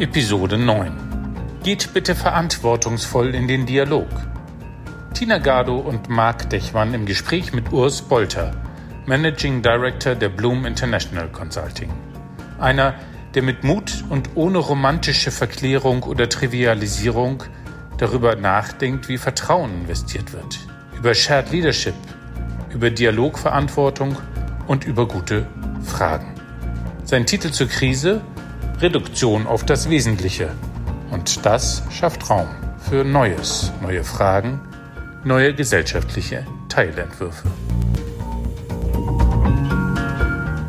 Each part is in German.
Episode 9. Geht bitte verantwortungsvoll in den Dialog. Tina Gado und Marc Dechmann im Gespräch mit Urs Bolter, Managing Director der Bloom International Consulting. Einer, der mit Mut und ohne romantische Verklärung oder Trivialisierung darüber nachdenkt, wie Vertrauen investiert wird, über Shared Leadership, über Dialogverantwortung und über gute Fragen. Sein Titel zur Krise Reduktion auf das Wesentliche. Und das schafft Raum für Neues, neue Fragen, neue gesellschaftliche Teilentwürfe.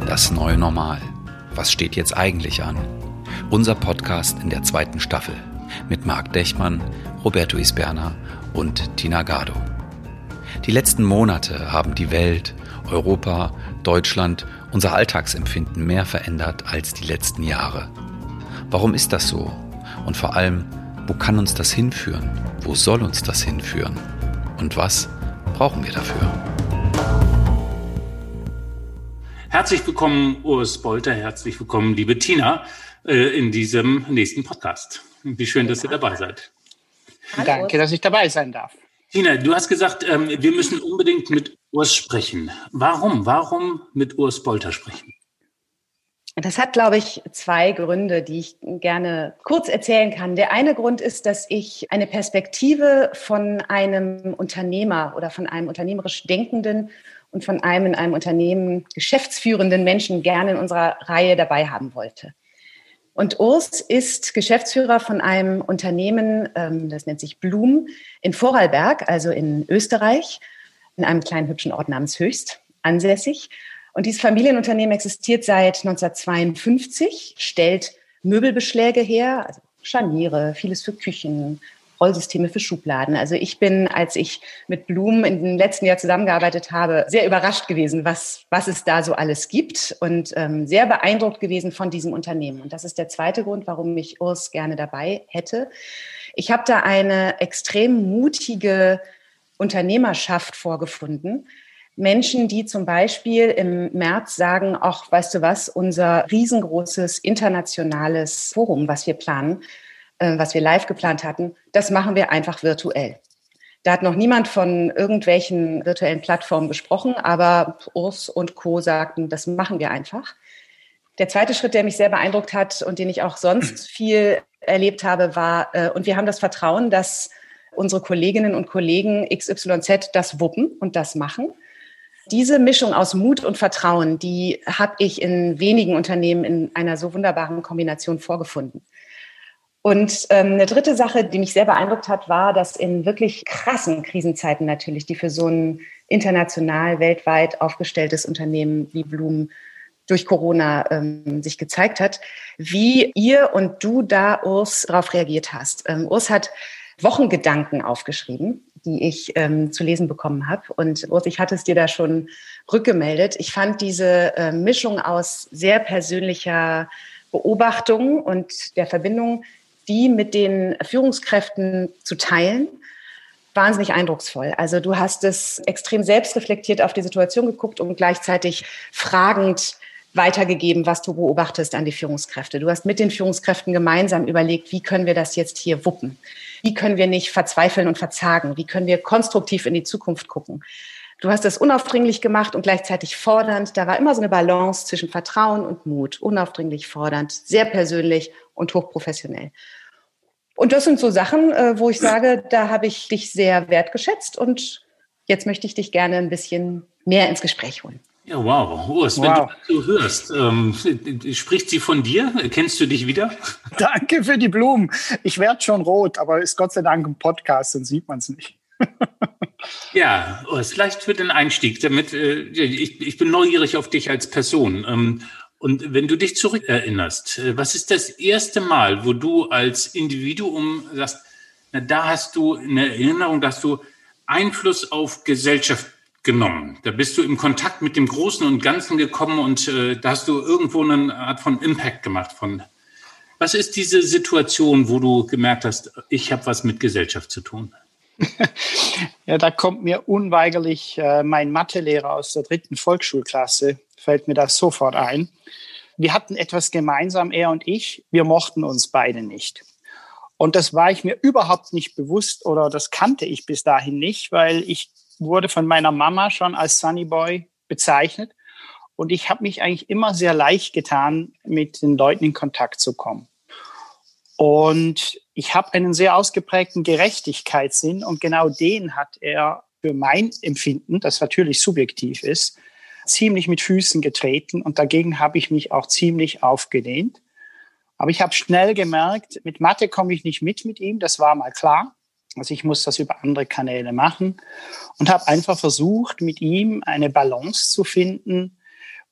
Das neue Normal. Was steht jetzt eigentlich an? Unser Podcast in der zweiten Staffel mit Marc Dechmann, Roberto Isberna und Tina Gado. Die letzten Monate haben die Welt, Europa, Deutschland, unser Alltagsempfinden mehr verändert als die letzten Jahre. Warum ist das so? Und vor allem, wo kann uns das hinführen? Wo soll uns das hinführen? Und was brauchen wir dafür? Herzlich willkommen, Urs Bolter. Herzlich willkommen, liebe Tina, äh, in diesem nächsten Podcast. Wie schön, dass ihr dabei seid. Hallo. Danke, dass ich dabei sein darf. Tina, du hast gesagt, ähm, wir müssen unbedingt mit Urs sprechen. Warum? Warum mit Urs Bolter sprechen? Das hat, glaube ich, zwei Gründe, die ich gerne kurz erzählen kann. Der eine Grund ist, dass ich eine Perspektive von einem Unternehmer oder von einem unternehmerisch Denkenden und von einem in einem Unternehmen geschäftsführenden Menschen gerne in unserer Reihe dabei haben wollte. Und Urs ist Geschäftsführer von einem Unternehmen, ähm, das nennt sich Blum, in Vorarlberg, also in Österreich, in einem kleinen hübschen Ort namens Höchst, ansässig. Und dieses Familienunternehmen existiert seit 1952, stellt Möbelbeschläge her, also Scharniere, vieles für Küchen, Rollsysteme für Schubladen. Also ich bin, als ich mit Blumen in den letzten Jahr zusammengearbeitet habe, sehr überrascht gewesen, was, was es da so alles gibt und ähm, sehr beeindruckt gewesen von diesem Unternehmen. Und das ist der zweite Grund, warum ich Urs gerne dabei hätte. Ich habe da eine extrem mutige Unternehmerschaft vorgefunden, Menschen, die zum Beispiel im März sagen, ach, weißt du was, unser riesengroßes internationales Forum, was wir planen, äh, was wir live geplant hatten, das machen wir einfach virtuell. Da hat noch niemand von irgendwelchen virtuellen Plattformen gesprochen, aber Urs und Co. sagten, das machen wir einfach. Der zweite Schritt, der mich sehr beeindruckt hat und den ich auch sonst viel erlebt habe, war, äh, und wir haben das Vertrauen, dass unsere Kolleginnen und Kollegen XYZ das wuppen und das machen. Diese Mischung aus Mut und Vertrauen, die habe ich in wenigen Unternehmen in einer so wunderbaren Kombination vorgefunden. Und ähm, eine dritte Sache, die mich sehr beeindruckt hat, war, dass in wirklich krassen Krisenzeiten natürlich, die für so ein international, weltweit aufgestelltes Unternehmen wie Bloom durch Corona ähm, sich gezeigt hat, wie ihr und du da, Urs, darauf reagiert hast. Ähm, Urs hat Wochengedanken aufgeschrieben die ich ähm, zu lesen bekommen habe. Und Urs, ich hatte es dir da schon rückgemeldet. Ich fand diese äh, Mischung aus sehr persönlicher Beobachtung und der Verbindung, die mit den Führungskräften zu teilen, wahnsinnig eindrucksvoll. Also du hast es extrem selbstreflektiert auf die Situation geguckt und gleichzeitig fragend weitergegeben, was du beobachtest an die Führungskräfte. Du hast mit den Führungskräften gemeinsam überlegt, wie können wir das jetzt hier wuppen? Wie können wir nicht verzweifeln und verzagen? Wie können wir konstruktiv in die Zukunft gucken? Du hast das unaufdringlich gemacht und gleichzeitig fordernd. Da war immer so eine Balance zwischen Vertrauen und Mut. Unaufdringlich fordernd, sehr persönlich und hochprofessionell. Und das sind so Sachen, äh, wo ich sage, da habe ich dich sehr wertgeschätzt und jetzt möchte ich dich gerne ein bisschen mehr ins Gespräch holen. Ja, wow. Urs, wow. wenn du das so hörst, ähm, spricht sie von dir? Kennst du dich wieder? Danke für die Blumen. Ich werde schon rot, aber ist Gott sei Dank ein Podcast, dann sieht man es nicht. ja, Urs, vielleicht für den Einstieg, damit äh, ich, ich bin neugierig auf dich als Person. Ähm, und wenn du dich zurückerinnerst, äh, was ist das erste Mal, wo du als Individuum sagst, na, da hast du eine Erinnerung, dass du Einfluss auf Gesellschaft genommen. Da bist du im Kontakt mit dem Großen und Ganzen gekommen und äh, da hast du irgendwo eine Art von Impact gemacht. Von was ist diese Situation, wo du gemerkt hast, ich habe was mit Gesellschaft zu tun? ja, da kommt mir unweigerlich äh, mein Mathelehrer aus der dritten Volksschulklasse, fällt mir das sofort ein, wir hatten etwas gemeinsam, er und ich. Wir mochten uns beide nicht. Und das war ich mir überhaupt nicht bewusst oder das kannte ich bis dahin nicht, weil ich wurde von meiner Mama schon als Sunny Boy bezeichnet. Und ich habe mich eigentlich immer sehr leicht getan, mit den Leuten in Kontakt zu kommen. Und ich habe einen sehr ausgeprägten Gerechtigkeitssinn und genau den hat er für mein Empfinden, das natürlich subjektiv ist, ziemlich mit Füßen getreten und dagegen habe ich mich auch ziemlich aufgelehnt. Aber ich habe schnell gemerkt, mit Mathe komme ich nicht mit mit ihm, das war mal klar. Also ich muss das über andere Kanäle machen und habe einfach versucht, mit ihm eine Balance zu finden,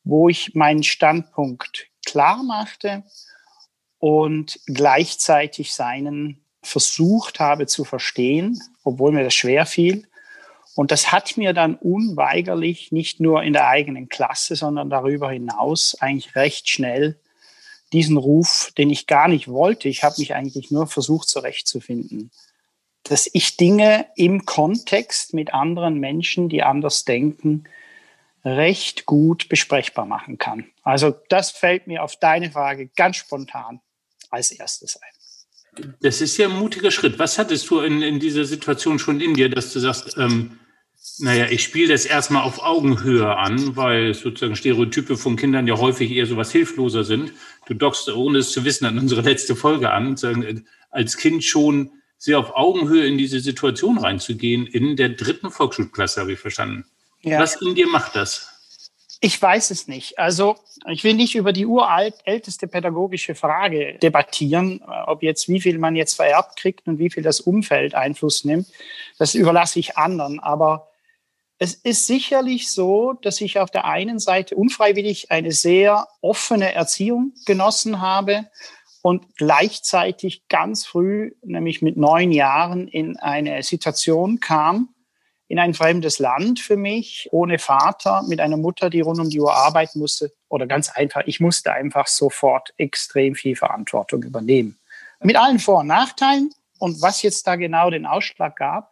wo ich meinen Standpunkt klar machte und gleichzeitig seinen versucht habe zu verstehen, obwohl mir das schwer fiel. Und das hat mir dann unweigerlich nicht nur in der eigenen Klasse, sondern darüber hinaus eigentlich recht schnell diesen Ruf, den ich gar nicht wollte, ich habe mich eigentlich nur versucht zurechtzufinden, dass ich Dinge im Kontext mit anderen Menschen, die anders denken, recht gut besprechbar machen kann. Also das fällt mir auf deine Frage ganz spontan als erstes ein. Das ist ja ein mutiger Schritt. Was hattest du in, in dieser Situation schon in dir, dass du sagst, ähm, naja, ich spiele das erstmal auf Augenhöhe an, weil sozusagen Stereotype von Kindern ja häufig eher so was hilfloser sind. Du dockst, ohne es zu wissen, an unsere letzte Folge an, sagen, als Kind schon sehr auf Augenhöhe in diese Situation reinzugehen, in der dritten Volksschulklasse, habe ich verstanden. Ja. Was in dir macht das? Ich weiß es nicht. Also ich will nicht über die uralt älteste pädagogische Frage debattieren, ob jetzt wie viel man jetzt vererbt kriegt und wie viel das Umfeld Einfluss nimmt. Das überlasse ich anderen. Aber es ist sicherlich so, dass ich auf der einen Seite unfreiwillig eine sehr offene Erziehung genossen habe und gleichzeitig ganz früh, nämlich mit neun Jahren, in eine Situation kam, in ein fremdes Land für mich, ohne Vater, mit einer Mutter, die rund um die Uhr arbeiten musste. Oder ganz einfach, ich musste einfach sofort extrem viel Verantwortung übernehmen. Mit allen Vor- und Nachteilen und was jetzt da genau den Ausschlag gab.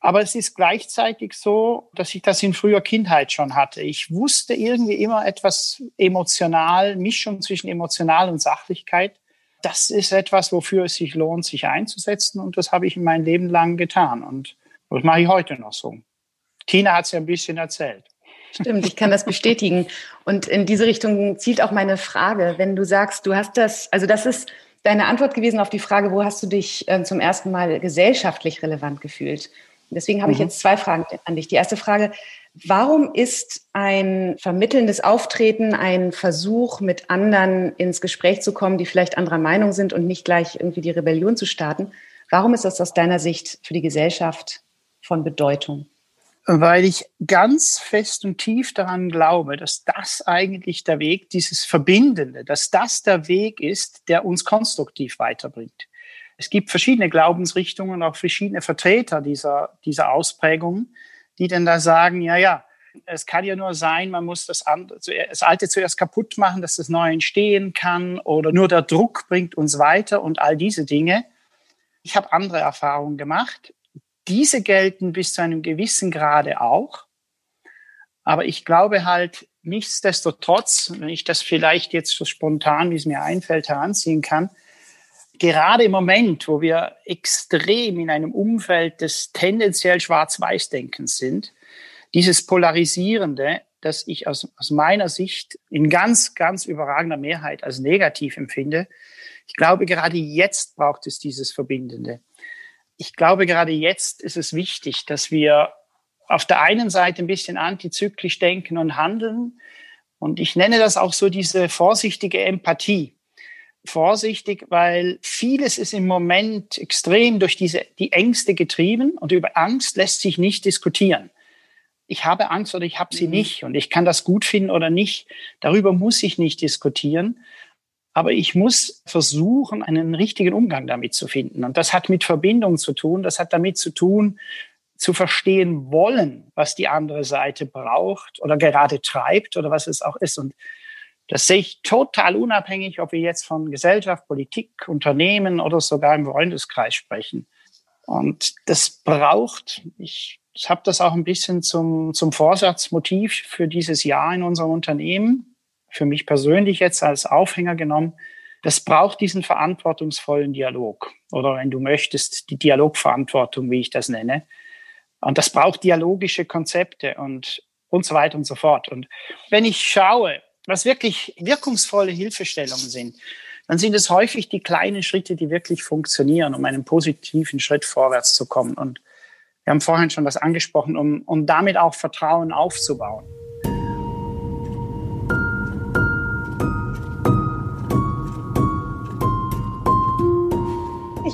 Aber es ist gleichzeitig so, dass ich das in früher Kindheit schon hatte. Ich wusste irgendwie immer etwas emotional, Mischung zwischen emotional und Sachlichkeit. Das ist etwas, wofür es sich lohnt, sich einzusetzen. Und das habe ich mein Leben lang getan. Und das mache ich heute noch so. Tina hat es ja ein bisschen erzählt. Stimmt, ich kann das bestätigen. Und in diese Richtung zielt auch meine Frage. Wenn du sagst, du hast das, also das ist deine Antwort gewesen auf die Frage, wo hast du dich äh, zum ersten Mal gesellschaftlich relevant gefühlt? Deswegen habe mhm. ich jetzt zwei Fragen an dich. Die erste Frage, warum ist ein vermittelndes Auftreten ein Versuch, mit anderen ins Gespräch zu kommen, die vielleicht anderer Meinung sind und nicht gleich irgendwie die Rebellion zu starten? Warum ist das aus deiner Sicht für die Gesellschaft von Bedeutung? Weil ich ganz fest und tief daran glaube, dass das eigentlich der Weg, dieses Verbindende, dass das der Weg ist, der uns konstruktiv weiterbringt. Es gibt verschiedene Glaubensrichtungen, auch verschiedene Vertreter dieser, dieser Ausprägungen, die dann da sagen, ja, ja, es kann ja nur sein, man muss das, das Alte zuerst kaputt machen, dass das Neue entstehen kann oder nur der Druck bringt uns weiter und all diese Dinge. Ich habe andere Erfahrungen gemacht. Diese gelten bis zu einem gewissen Grade auch. Aber ich glaube halt, nichtsdestotrotz, wenn ich das vielleicht jetzt so spontan, wie es mir einfällt, heranziehen kann, gerade im Moment, wo wir extrem in einem Umfeld des tendenziell Schwarz-Weiß-Denkens sind, dieses Polarisierende, das ich aus, aus meiner Sicht in ganz, ganz überragender Mehrheit als negativ empfinde, ich glaube, gerade jetzt braucht es dieses Verbindende ich glaube, gerade jetzt ist es wichtig, dass wir auf der einen Seite ein bisschen antizyklisch denken und handeln. Und ich nenne das auch so diese vorsichtige Empathie. Vorsichtig, weil vieles ist im Moment extrem durch diese, die Ängste getrieben und über Angst lässt sich nicht diskutieren. Ich habe Angst oder ich habe sie mhm. nicht und ich kann das gut finden oder nicht. Darüber muss ich nicht diskutieren, aber ich muss versuchen, einen richtigen Umgang damit zu finden. Und das hat mit Verbindung zu tun. Das hat damit zu tun, zu verstehen wollen, was die andere Seite braucht oder gerade treibt oder was es auch ist. Und das sehe ich total unabhängig, ob wir jetzt von Gesellschaft, Politik, Unternehmen oder sogar im Freundeskreis sprechen. Und das braucht, ich habe das auch ein bisschen zum, zum Vorsatzmotiv für dieses Jahr in unserem Unternehmen für mich persönlich jetzt als Aufhänger genommen, das braucht diesen verantwortungsvollen Dialog oder wenn du möchtest, die Dialogverantwortung, wie ich das nenne. Und das braucht dialogische Konzepte und, und so weiter und so fort. Und wenn ich schaue, was wirklich wirkungsvolle Hilfestellungen sind, dann sind es häufig die kleinen Schritte, die wirklich funktionieren, um einen positiven Schritt vorwärts zu kommen. Und wir haben vorhin schon was angesprochen, um, um damit auch Vertrauen aufzubauen.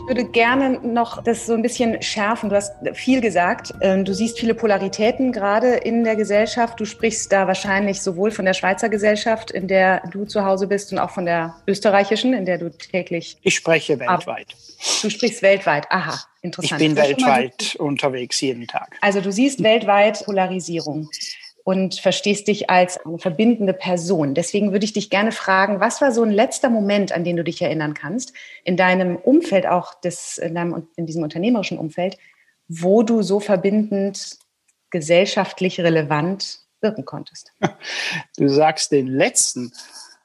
Ich würde gerne noch das so ein bisschen schärfen. Du hast viel gesagt. Ähm, du siehst viele Polaritäten gerade in der Gesellschaft. Du sprichst da wahrscheinlich sowohl von der Schweizer Gesellschaft, in der du zu Hause bist, und auch von der österreichischen, in der du täglich. Ich spreche weltweit. Du sprichst weltweit. Aha, interessant. Ich bin weltweit unterwegs jeden Tag. Also du siehst weltweit Polarisierung und verstehst dich als eine verbindende Person. Deswegen würde ich dich gerne fragen, was war so ein letzter Moment, an den du dich erinnern kannst, in deinem Umfeld, auch des, in, deinem, in diesem unternehmerischen Umfeld, wo du so verbindend, gesellschaftlich relevant wirken konntest? Du sagst den letzten.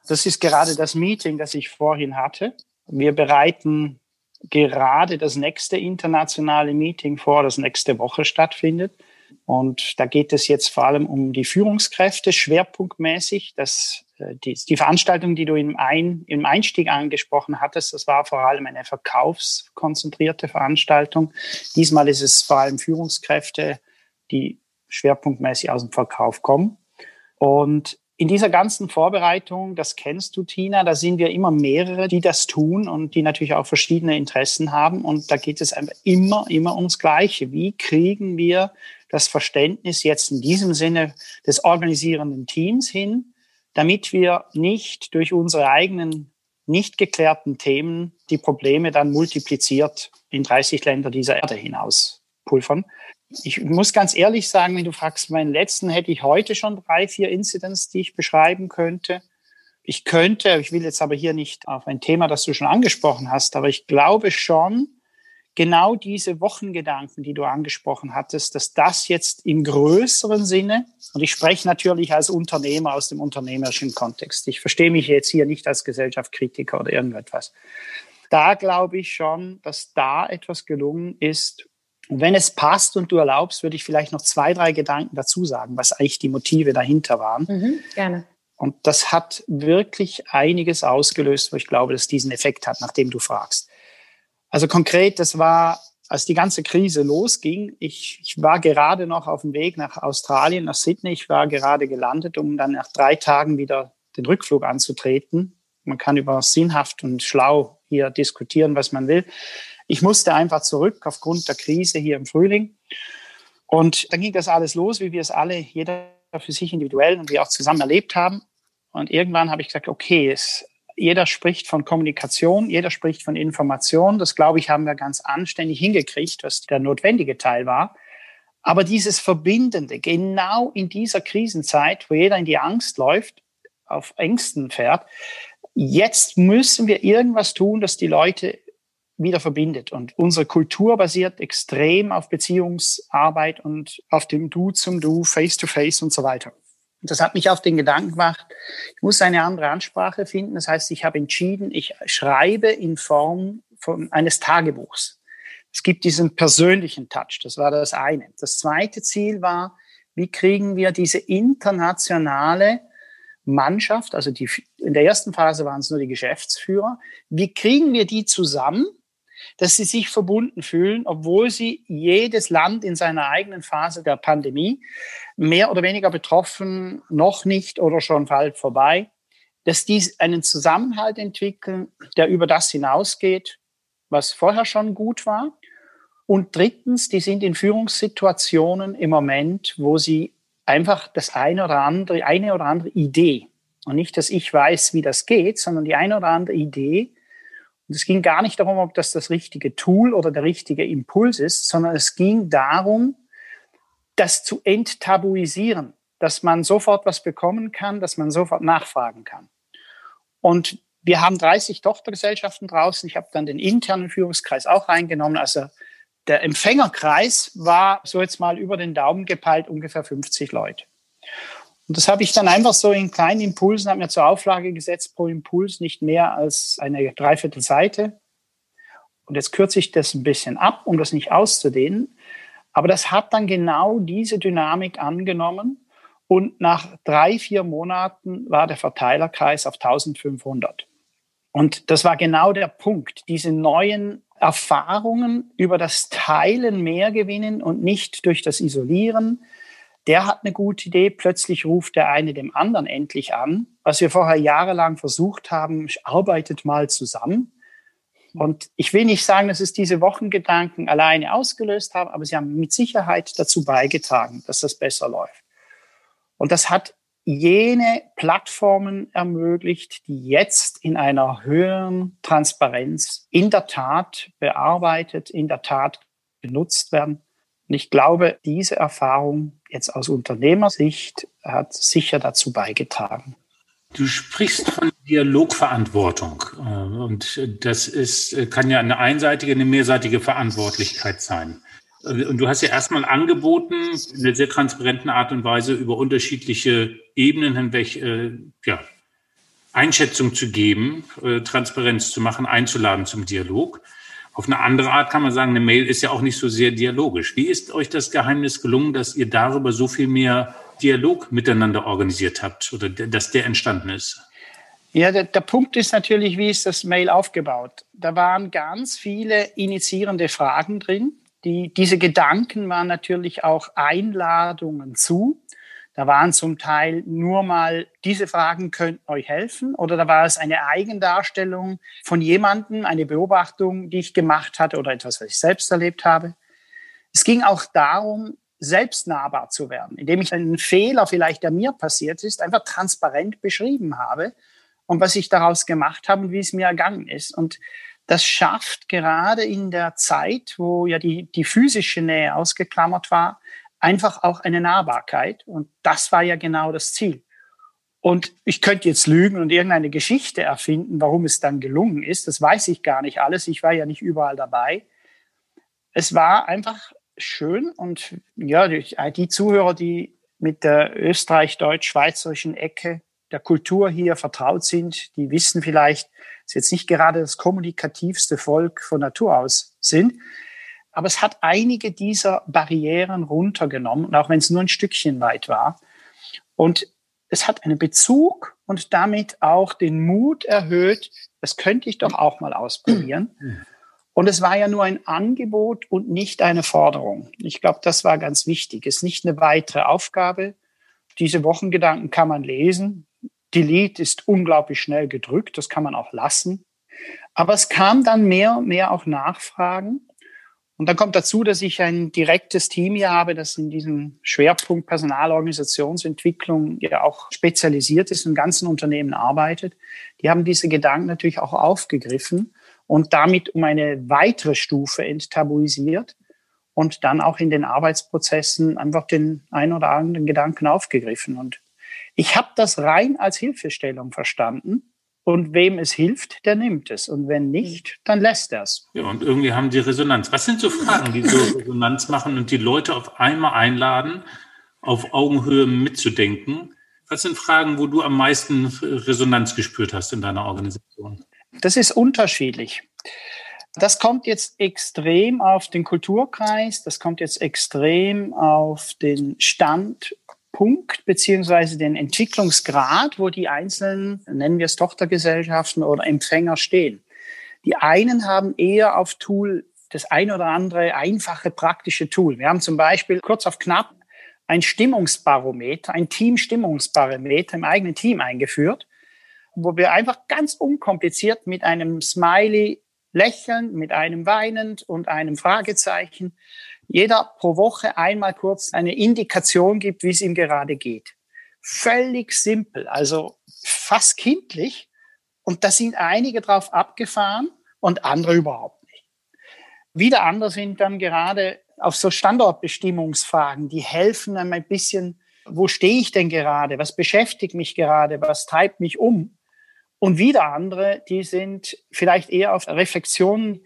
Das ist gerade das Meeting, das ich vorhin hatte. Wir bereiten gerade das nächste internationale Meeting vor, das nächste Woche stattfindet. Und da geht es jetzt vor allem um die Führungskräfte schwerpunktmäßig. Das, äh, die, die Veranstaltung, die du im, Ein, im Einstieg angesprochen hattest, das war vor allem eine verkaufskonzentrierte Veranstaltung. Diesmal ist es vor allem Führungskräfte, die schwerpunktmäßig aus dem Verkauf kommen. Und in dieser ganzen Vorbereitung, das kennst du, Tina, da sind wir immer mehrere, die das tun und die natürlich auch verschiedene Interessen haben. Und da geht es einfach immer, immer ums Gleiche. Wie kriegen wir das Verständnis jetzt in diesem Sinne des organisierenden Teams hin, damit wir nicht durch unsere eigenen nicht geklärten Themen die Probleme dann multipliziert in 30 Länder dieser Erde hinaus pulvern ich muss ganz ehrlich sagen, wenn du fragst, meinen letzten hätte ich heute schon drei, vier Incidents, die ich beschreiben könnte. Ich könnte, ich will jetzt aber hier nicht auf ein Thema, das du schon angesprochen hast, aber ich glaube schon, genau diese Wochengedanken, die du angesprochen hattest, dass das jetzt im größeren Sinne, und ich spreche natürlich als Unternehmer aus dem unternehmerischen Kontext, ich verstehe mich jetzt hier nicht als Gesellschaftskritiker oder irgendetwas, da glaube ich schon, dass da etwas gelungen ist, wenn es passt und du erlaubst, würde ich vielleicht noch zwei, drei Gedanken dazu sagen, was eigentlich die Motive dahinter waren. Mhm, gerne. Und das hat wirklich einiges ausgelöst, wo ich glaube, dass diesen Effekt hat, nachdem du fragst. Also konkret, das war, als die ganze Krise losging, ich, ich war gerade noch auf dem Weg nach Australien, nach Sydney. Ich war gerade gelandet, um dann nach drei Tagen wieder den Rückflug anzutreten. Man kann über sinnhaft und schlau hier diskutieren, was man will. Ich musste einfach zurück aufgrund der Krise hier im Frühling. Und dann ging das alles los, wie wir es alle, jeder für sich individuell und wir auch zusammen erlebt haben. Und irgendwann habe ich gesagt, okay, es, jeder spricht von Kommunikation, jeder spricht von Information. Das, glaube ich, haben wir ganz anständig hingekriegt, was der notwendige Teil war. Aber dieses Verbindende, genau in dieser Krisenzeit, wo jeder in die Angst läuft, auf Ängsten fährt, jetzt müssen wir irgendwas tun, dass die Leute wieder verbindet. Und unsere Kultur basiert extrem auf Beziehungsarbeit und auf dem Du zum Du, Face to Face und so weiter. Und das hat mich auf den Gedanken gemacht, ich muss eine andere Ansprache finden. Das heißt, ich habe entschieden, ich schreibe in Form von eines Tagebuchs. Es gibt diesen persönlichen Touch. Das war das eine. Das zweite Ziel war, wie kriegen wir diese internationale Mannschaft, also die, in der ersten Phase waren es nur die Geschäftsführer, wie kriegen wir die zusammen, dass sie sich verbunden fühlen, obwohl sie jedes Land in seiner eigenen Phase der Pandemie mehr oder weniger betroffen, noch nicht oder schon bald vorbei, dass die einen Zusammenhalt entwickeln, der über das hinausgeht, was vorher schon gut war. Und drittens, die sind in Führungssituationen im Moment, wo sie einfach das eine oder andere, eine oder andere Idee, und nicht, dass ich weiß, wie das geht, sondern die eine oder andere Idee und es ging gar nicht darum, ob das das richtige Tool oder der richtige Impuls ist, sondern es ging darum, das zu enttabuisieren, dass man sofort was bekommen kann, dass man sofort nachfragen kann. Und wir haben 30 Tochtergesellschaften draußen. Ich habe dann den internen Führungskreis auch reingenommen. Also der Empfängerkreis war so jetzt mal über den Daumen gepeilt ungefähr 50 Leute. Und das habe ich dann einfach so in kleinen Impulsen, habe mir zur Auflage gesetzt, pro Impuls nicht mehr als eine Dreiviertel Seite. Und jetzt kürze ich das ein bisschen ab, um das nicht auszudehnen. Aber das hat dann genau diese Dynamik angenommen. Und nach drei, vier Monaten war der Verteilerkreis auf 1500. Und das war genau der Punkt, diese neuen Erfahrungen über das Teilen mehr gewinnen und nicht durch das Isolieren, der hat eine gute Idee, plötzlich ruft der eine dem anderen endlich an. Was wir vorher jahrelang versucht haben, arbeitet mal zusammen. Und ich will nicht sagen, dass es diese Wochengedanken alleine ausgelöst haben, aber sie haben mit Sicherheit dazu beigetragen, dass das besser läuft. Und das hat jene Plattformen ermöglicht, die jetzt in einer höheren Transparenz in der Tat bearbeitet, in der Tat genutzt werden. Und ich glaube, diese Erfahrung jetzt aus Unternehmersicht hat sicher dazu beigetragen. Du sprichst von Dialogverantwortung äh, und das ist, kann ja eine einseitige, eine mehrseitige Verantwortlichkeit sein. Äh, und du hast ja erstmal angeboten, in einer sehr transparenten Art und Weise über unterschiedliche Ebenen hinweg äh, ja, Einschätzung zu geben, Transparenz zu machen, einzuladen zum Dialog. Auf eine andere Art kann man sagen, eine Mail ist ja auch nicht so sehr dialogisch. Wie ist euch das Geheimnis gelungen, dass ihr darüber so viel mehr Dialog miteinander organisiert habt oder dass der entstanden ist? Ja, der, der Punkt ist natürlich, wie ist das Mail aufgebaut? Da waren ganz viele initiierende Fragen drin. Die, diese Gedanken waren natürlich auch Einladungen zu. Da waren zum Teil nur mal, diese Fragen könnten euch helfen oder da war es eine Eigendarstellung von jemandem, eine Beobachtung, die ich gemacht hatte oder etwas, was ich selbst erlebt habe. Es ging auch darum, selbst nahbar zu werden, indem ich einen Fehler vielleicht, der mir passiert ist, einfach transparent beschrieben habe und was ich daraus gemacht habe und wie es mir ergangen ist. Und das schafft gerade in der Zeit, wo ja die, die physische Nähe ausgeklammert war, einfach auch eine Nahbarkeit. Und das war ja genau das Ziel. Und ich könnte jetzt lügen und irgendeine Geschichte erfinden, warum es dann gelungen ist. Das weiß ich gar nicht alles. Ich war ja nicht überall dabei. Es war einfach schön und ja, die Zuhörer, die mit der österreich-deutsch-schweizerischen Ecke der Kultur hier vertraut sind, die wissen vielleicht, dass jetzt nicht gerade das kommunikativste Volk von Natur aus sind. Aber es hat einige dieser Barrieren runtergenommen, auch wenn es nur ein Stückchen weit war. Und es hat einen Bezug und damit auch den Mut erhöht, das könnte ich doch auch mal ausprobieren. Und es war ja nur ein Angebot und nicht eine Forderung. Ich glaube, das war ganz wichtig. Es ist nicht eine weitere Aufgabe. Diese Wochengedanken kann man lesen. Delete ist unglaublich schnell gedrückt. Das kann man auch lassen. Aber es kam dann mehr, mehr auch Nachfragen. Und dann kommt dazu, dass ich ein direktes Team hier habe, das in diesem Schwerpunkt Personalorganisationsentwicklung ja auch spezialisiert ist, im ganzen Unternehmen arbeitet. Die haben diese Gedanken natürlich auch aufgegriffen und damit um eine weitere Stufe enttabuisiert und dann auch in den Arbeitsprozessen einfach den ein oder anderen Gedanken aufgegriffen. Und ich habe das rein als Hilfestellung verstanden und wem es hilft, der nimmt es. Und wenn nicht, dann lässt er es. Ja, und irgendwie haben die Resonanz. Was sind so Fragen, die so Resonanz machen und die Leute auf einmal einladen, auf Augenhöhe mitzudenken? Was sind Fragen, wo du am meisten Resonanz gespürt hast in deiner Organisation? Das ist unterschiedlich. Das kommt jetzt extrem auf den Kulturkreis, das kommt jetzt extrem auf den Stand Punkt beziehungsweise den Entwicklungsgrad, wo die einzelnen, nennen wir es Tochtergesellschaften oder Empfänger stehen. Die einen haben eher auf Tool das ein oder andere einfache praktische Tool. Wir haben zum Beispiel kurz auf knapp ein Stimmungsbarometer, ein Team-Stimmungsbarometer im eigenen Team eingeführt, wo wir einfach ganz unkompliziert mit einem Smiley lächeln, mit einem weinend und einem Fragezeichen jeder pro Woche einmal kurz eine Indikation gibt, wie es ihm gerade geht. Völlig simpel, also fast kindlich. Und da sind einige drauf abgefahren und andere überhaupt nicht. Wieder andere sind dann gerade auf so Standortbestimmungsfragen, die helfen einem ein bisschen, wo stehe ich denn gerade, was beschäftigt mich gerade, was treibt mich um. Und wieder andere, die sind vielleicht eher auf Reflexionen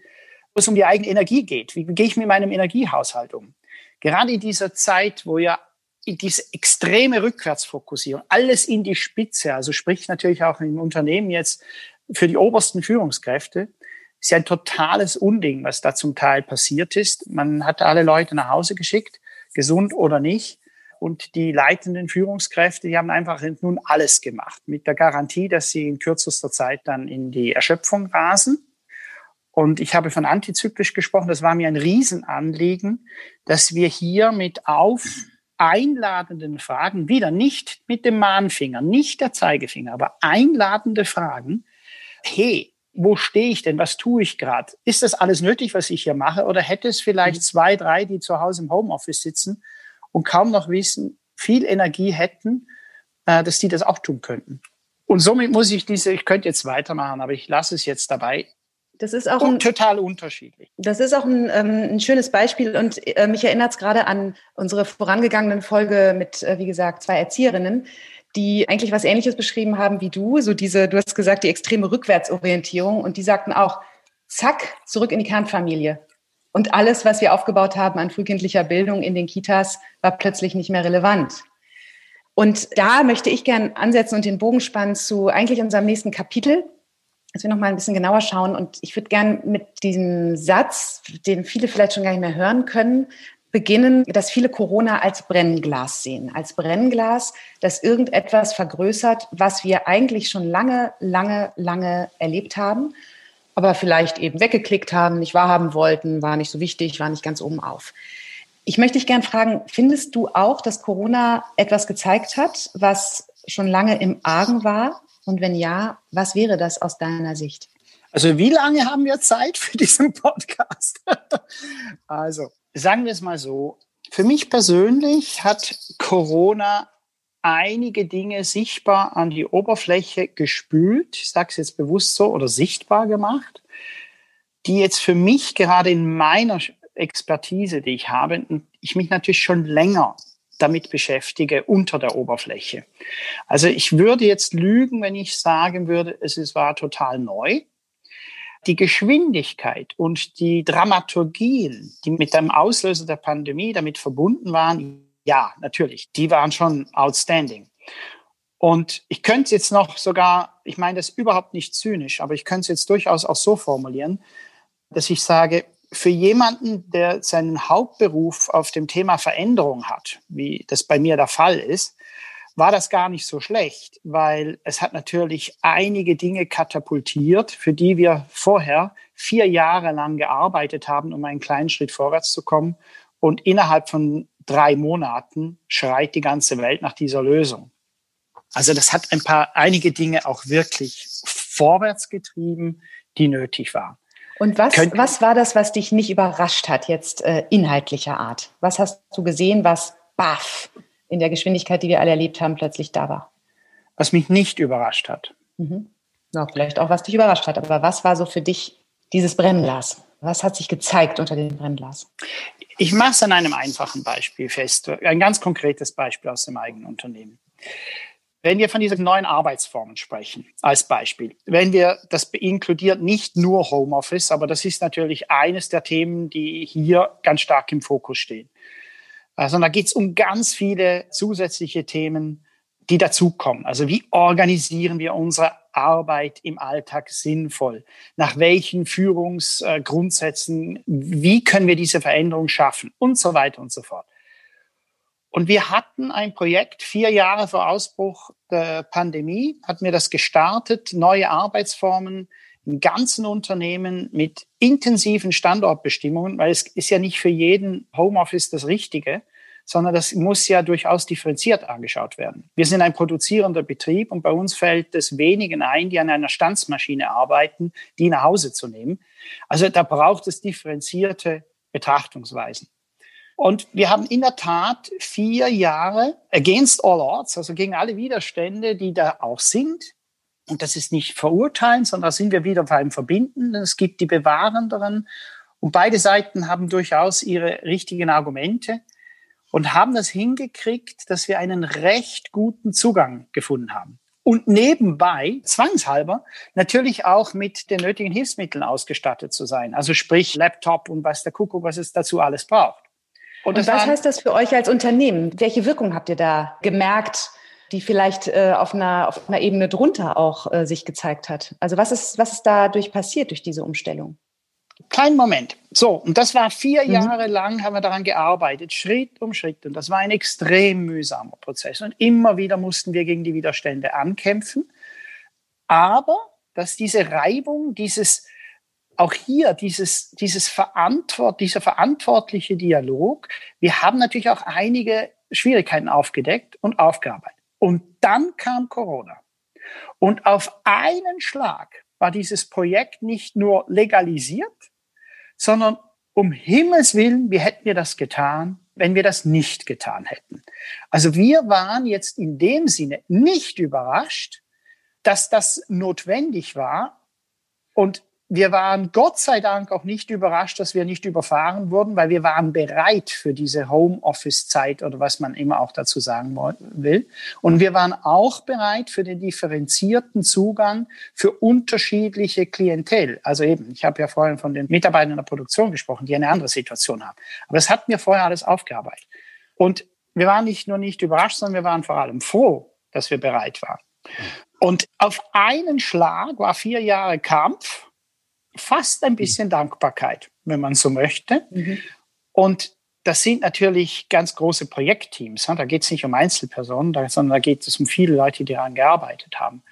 wo es um die eigene Energie geht. Wie gehe ich mit meinem Energiehaushalt um? Gerade in dieser Zeit, wo ja diese extreme Rückwärtsfokussierung, alles in die Spitze, also sprich natürlich auch im Unternehmen jetzt für die obersten Führungskräfte, ist ja ein totales Unding, was da zum Teil passiert ist. Man hat alle Leute nach Hause geschickt, gesund oder nicht. Und die leitenden Führungskräfte, die haben einfach nun alles gemacht, mit der Garantie, dass sie in kürzester Zeit dann in die Erschöpfung rasen. Und ich habe von antizyklisch gesprochen. Das war mir ein Riesenanliegen, dass wir hier mit auf einladenden Fragen, wieder nicht mit dem Mahnfinger, nicht der Zeigefinger, aber einladende Fragen. Hey, wo stehe ich denn? Was tue ich gerade? Ist das alles nötig, was ich hier mache? Oder hätte es vielleicht mhm. zwei, drei, die zu Hause im Homeoffice sitzen und kaum noch wissen, viel Energie hätten, äh, dass die das auch tun könnten? Und somit muss ich diese, ich könnte jetzt weitermachen, aber ich lasse es jetzt dabei. Das ist auch ein, total unterschiedlich. Das ist auch ein, ähm, ein schönes Beispiel und äh, mich erinnert es gerade an unsere vorangegangenen Folge mit, äh, wie gesagt, zwei Erzieherinnen, die eigentlich was Ähnliches beschrieben haben wie du. So diese, du hast gesagt, die extreme Rückwärtsorientierung und die sagten auch, zack, zurück in die Kernfamilie. Und alles, was wir aufgebaut haben an frühkindlicher Bildung in den Kitas, war plötzlich nicht mehr relevant. Und da möchte ich gern ansetzen und den Bogen spannen zu eigentlich unserem nächsten Kapitel, dass wir noch mal ein bisschen genauer schauen. Und ich würde gern mit diesem Satz, den viele vielleicht schon gar nicht mehr hören können, beginnen, dass viele Corona als Brennglas sehen. Als Brennglas, das irgendetwas vergrößert, was wir eigentlich schon lange, lange, lange erlebt haben, aber vielleicht eben weggeklickt haben, nicht wahrhaben wollten, war nicht so wichtig, war nicht ganz oben auf. Ich möchte dich gern fragen, findest du auch, dass Corona etwas gezeigt hat, was schon lange im Argen war und wenn ja, was wäre das aus deiner Sicht? Also wie lange haben wir Zeit für diesen Podcast? also sagen wir es mal so. Für mich persönlich hat Corona einige Dinge sichtbar an die Oberfläche gespült, ich sage es jetzt bewusst so, oder sichtbar gemacht, die jetzt für mich gerade in meiner Expertise, die ich habe, ich mich natürlich schon länger damit beschäftige unter der Oberfläche. Also ich würde jetzt lügen, wenn ich sagen würde, es war total neu. Die Geschwindigkeit und die Dramaturgien, die mit dem Auslöser der Pandemie damit verbunden waren, ja, natürlich, die waren schon outstanding. Und ich könnte jetzt noch sogar, ich meine das überhaupt nicht zynisch, aber ich könnte es jetzt durchaus auch so formulieren, dass ich sage, für jemanden, der seinen Hauptberuf auf dem Thema Veränderung hat, wie das bei mir der Fall ist, war das gar nicht so schlecht, weil es hat natürlich einige Dinge katapultiert, für die wir vorher vier Jahre lang gearbeitet haben, um einen kleinen Schritt vorwärts zu kommen. Und innerhalb von drei Monaten schreit die ganze Welt nach dieser Lösung. Also das hat ein paar, einige Dinge auch wirklich vorwärts getrieben, die nötig waren. Und was, was war das, was dich nicht überrascht hat, jetzt äh, inhaltlicher Art? Was hast du gesehen, was baff in der Geschwindigkeit, die wir alle erlebt haben, plötzlich da war? Was mich nicht überrascht hat. Mhm. Ja, vielleicht auch, was dich überrascht hat. Aber was war so für dich dieses Brennglas? Was hat sich gezeigt unter dem Brennglas? Ich mache es an einem einfachen Beispiel fest. Ein ganz konkretes Beispiel aus dem eigenen Unternehmen. Wenn wir von diesen neuen Arbeitsformen sprechen, als Beispiel, wenn wir, das inkludiert nicht nur Homeoffice, aber das ist natürlich eines der Themen, die hier ganz stark im Fokus stehen. Also da geht es um ganz viele zusätzliche Themen, die dazukommen. Also wie organisieren wir unsere Arbeit im Alltag sinnvoll? Nach welchen Führungsgrundsätzen? Wie können wir diese Veränderung schaffen? Und so weiter und so fort. Und wir hatten ein Projekt, vier Jahre vor Ausbruch der Pandemie, hatten wir das gestartet, neue Arbeitsformen im ganzen Unternehmen mit intensiven Standortbestimmungen, weil es ist ja nicht für jeden Homeoffice das Richtige, sondern das muss ja durchaus differenziert angeschaut werden. Wir sind ein produzierender Betrieb und bei uns fällt es wenigen ein, die an einer Stanzmaschine arbeiten, die nach Hause zu nehmen. Also da braucht es differenzierte Betrachtungsweisen. Und wir haben in der Tat vier Jahre against all odds, also gegen alle Widerstände, die da auch sind. Und das ist nicht verurteilen, sondern da sind wir wieder beim Verbinden. Es gibt die Bewahrenderen. Und beide Seiten haben durchaus ihre richtigen Argumente und haben das hingekriegt, dass wir einen recht guten Zugang gefunden haben. Und nebenbei, zwangshalber, natürlich auch mit den nötigen Hilfsmitteln ausgestattet zu sein. Also sprich Laptop und was der Kuckuck, was es dazu alles braucht. Und, Und was heißt das für euch als Unternehmen? Welche Wirkung habt ihr da gemerkt, die vielleicht äh, auf, einer, auf einer Ebene drunter auch äh, sich gezeigt hat? Also was ist, was ist dadurch passiert durch diese Umstellung? Kleinen Moment. So, und das war vier mhm. Jahre lang, haben wir daran gearbeitet, Schritt um Schritt. Und das war ein extrem mühsamer Prozess. Und immer wieder mussten wir gegen die Widerstände ankämpfen. Aber dass diese Reibung, dieses, auch hier dieses, dieses Verantwort, dieser verantwortliche Dialog, wir haben natürlich auch einige Schwierigkeiten aufgedeckt und aufgearbeitet. Und dann kam Corona. Und auf einen Schlag war dieses Projekt nicht nur legalisiert, sondern um Himmels Willen, wie hätten wir das getan, wenn wir das nicht getan hätten? Also wir waren jetzt in dem Sinne nicht überrascht, dass das notwendig war. Und wir waren Gott sei Dank auch nicht überrascht, dass wir nicht überfahren wurden, weil wir waren bereit für diese Homeoffice-Zeit oder was man immer auch dazu sagen will. Und wir waren auch bereit für den differenzierten Zugang für unterschiedliche Klientel. Also eben, ich habe ja vorhin von den Mitarbeitern in der Produktion gesprochen, die eine andere Situation haben. Aber das hatten wir vorher alles aufgearbeitet. Und wir waren nicht nur nicht überrascht, sondern wir waren vor allem froh, dass wir bereit waren. Und auf einen Schlag war vier Jahre Kampf fast ein bisschen Dankbarkeit, wenn man so möchte. Mhm. Und das sind natürlich ganz große Projektteams. Da geht es nicht um Einzelpersonen, sondern da geht es um viele Leute, die daran gearbeitet haben.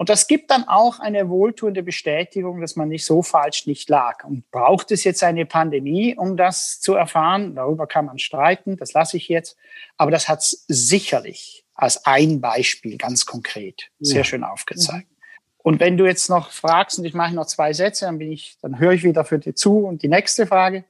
Und das gibt dann auch eine wohltuende Bestätigung, dass man nicht so falsch nicht lag. Und braucht es jetzt eine Pandemie, um das zu erfahren? Darüber kann man streiten, das lasse ich jetzt. Aber das hat es sicherlich als ein Beispiel ganz konkret sehr ja. schön aufgezeigt. Und wenn du jetzt noch fragst, und ich mache noch zwei Sätze, dann bin ich, dann höre ich wieder für dir zu. Und die nächste Frage,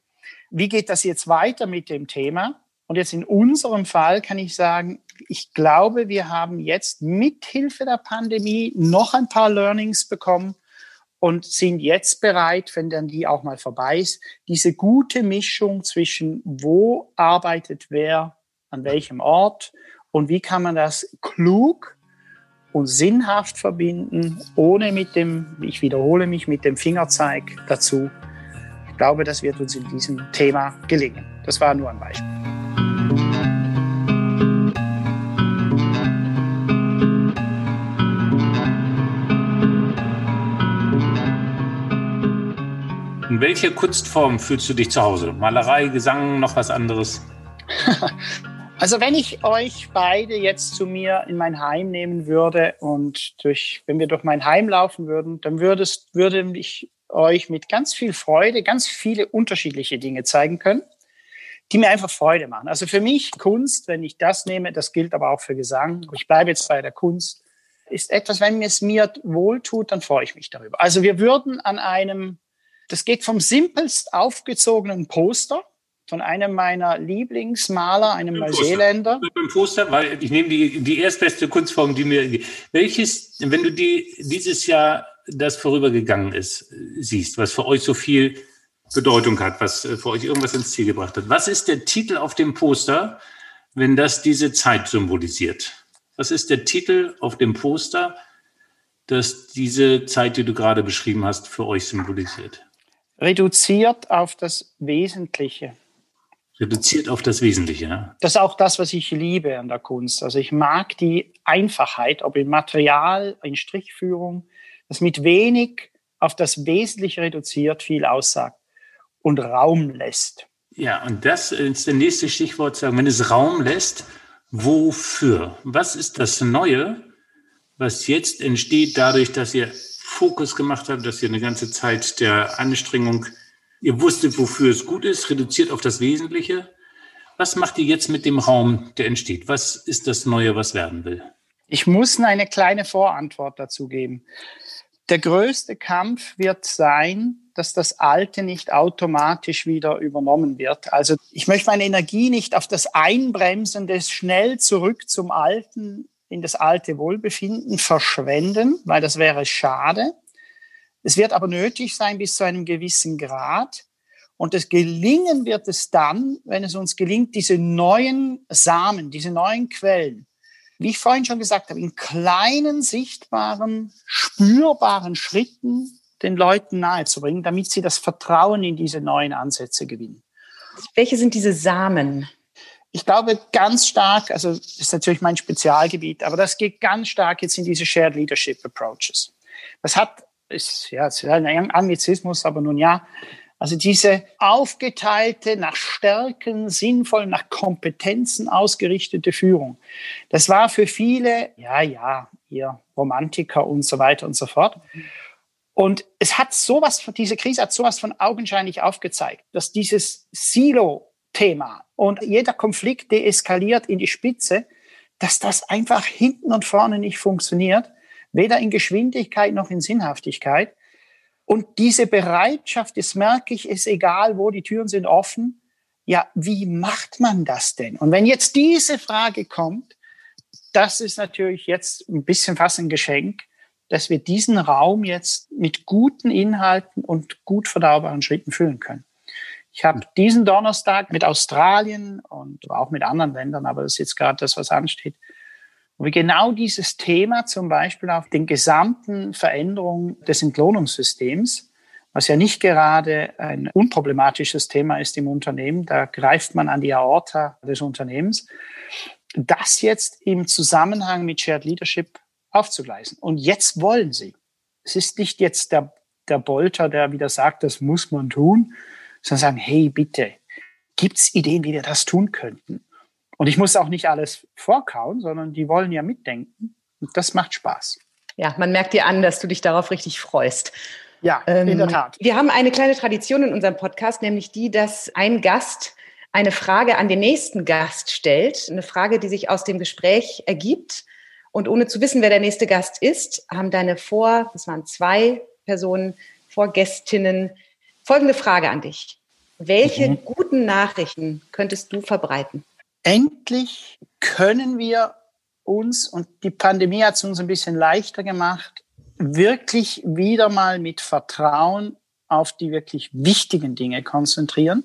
wie geht das jetzt weiter mit dem Thema? Und jetzt in unserem Fall kann ich sagen, ich glaube, wir haben jetzt mit Hilfe der Pandemie noch ein paar Learnings bekommen und sind jetzt bereit, wenn dann die auch mal vorbei ist, diese gute Mischung zwischen wo arbeitet wer an welchem Ort und wie kann man das klug und sinnhaft verbinden, ohne mit dem, ich wiederhole mich, mit dem Fingerzeig dazu. Ich glaube, das wird uns in diesem Thema gelingen. Das war nur ein Beispiel. In welcher Kunstform fühlst du dich zu Hause? Malerei, Gesang, noch was anderes? Also wenn ich euch beide jetzt zu mir in mein Heim nehmen würde und durch, wenn wir durch mein Heim laufen würden, dann würdest, würde ich euch mit ganz viel Freude ganz viele unterschiedliche Dinge zeigen können, die mir einfach Freude machen. Also für mich Kunst, wenn ich das nehme, das gilt aber auch für Gesang. Ich bleibe jetzt bei der Kunst, ist etwas, wenn es mir wohltut, dann freue ich mich darüber. Also wir würden an einem, das geht vom simpelst aufgezogenen Poster von einem meiner Lieblingsmaler, einem Neuseeländer. Beim Poster, weil ich nehme die, die erstbeste Kunstform, die mir, welches, wenn du die dieses Jahr das vorübergegangen ist, siehst, was für euch so viel Bedeutung hat, was für euch irgendwas ins Ziel gebracht hat. Was ist der Titel auf dem Poster, wenn das diese Zeit symbolisiert? Was ist der Titel auf dem Poster, das diese Zeit, die du gerade beschrieben hast, für euch symbolisiert? Reduziert auf das Wesentliche. Reduziert auf das Wesentliche. Ja? Das ist auch das, was ich liebe an der Kunst. Also ich mag die Einfachheit, ob in Material, in Strichführung, das mit wenig auf das Wesentliche reduziert viel aussagt und Raum lässt. Ja, und das ist der nächste Stichwort, sagen, wenn es Raum lässt, wofür? Was ist das Neue, was jetzt entsteht dadurch, dass ihr Fokus gemacht habt, dass ihr eine ganze Zeit der Anstrengung Ihr wusstet, wofür es gut ist, reduziert auf das Wesentliche. Was macht ihr jetzt mit dem Raum, der entsteht? Was ist das Neue, was werden will? Ich muss eine kleine Vorantwort dazu geben. Der größte Kampf wird sein, dass das Alte nicht automatisch wieder übernommen wird. Also ich möchte meine Energie nicht auf das Einbremsen des schnell zurück zum Alten, in das alte Wohlbefinden verschwenden, weil das wäre schade. Es wird aber nötig sein bis zu einem gewissen Grad. Und das Gelingen wird es dann, wenn es uns gelingt, diese neuen Samen, diese neuen Quellen, wie ich vorhin schon gesagt habe, in kleinen, sichtbaren, spürbaren Schritten den Leuten nahezubringen, damit sie das Vertrauen in diese neuen Ansätze gewinnen. welche sind diese Samen? Ich glaube ganz stark, also das ist natürlich mein Spezialgebiet, aber das geht ganz stark jetzt in diese Shared Leadership Approaches. Das hat, ist, ja, ist ein Anglizismus, aber nun ja, also diese aufgeteilte, nach Stärken, sinnvoll, nach Kompetenzen ausgerichtete Führung. Das war für viele, ja, ja, ihr Romantiker und so weiter und so fort. Und es hat sowas, diese Krise hat sowas von augenscheinlich aufgezeigt, dass dieses Silo-Thema und jeder Konflikt deeskaliert in die Spitze, dass das einfach hinten und vorne nicht funktioniert, weder in Geschwindigkeit noch in Sinnhaftigkeit. Und diese Bereitschaft, das merke ich, ist egal, wo die Türen sind offen. Ja, wie macht man das denn? Und wenn jetzt diese Frage kommt, das ist natürlich jetzt ein bisschen fast ein Geschenk, dass wir diesen Raum jetzt mit guten Inhalten und gut verdaubaren Schritten füllen können. Ich habe diesen Donnerstag mit Australien und auch mit anderen Ländern, aber das ist jetzt gerade das, was ansteht, wo wir genau dieses Thema zum Beispiel auf den gesamten Veränderungen des Entlohnungssystems, was ja nicht gerade ein unproblematisches Thema ist im Unternehmen, da greift man an die Aorta des Unternehmens, das jetzt im Zusammenhang mit Shared Leadership aufzugleisen. Und jetzt wollen sie. Es ist nicht jetzt der, der Bolter, der wieder sagt, das muss man tun, sondern sagen, hey, bitte, gibt's Ideen, wie wir das tun könnten? Und ich muss auch nicht alles vorkauen, sondern die wollen ja mitdenken. Und das macht Spaß. Ja, man merkt dir an, dass du dich darauf richtig freust. Ja, ähm, in der Tat. Wir haben eine kleine Tradition in unserem Podcast, nämlich die, dass ein Gast eine Frage an den nächsten Gast stellt. Eine Frage, die sich aus dem Gespräch ergibt. Und ohne zu wissen, wer der nächste Gast ist, haben deine vor, das waren zwei Personen, Vorgästinnen, folgende Frage an dich. Welche mhm. guten Nachrichten könntest du verbreiten? Endlich können wir uns, und die Pandemie hat es uns ein bisschen leichter gemacht, wirklich wieder mal mit Vertrauen auf die wirklich wichtigen Dinge konzentrieren.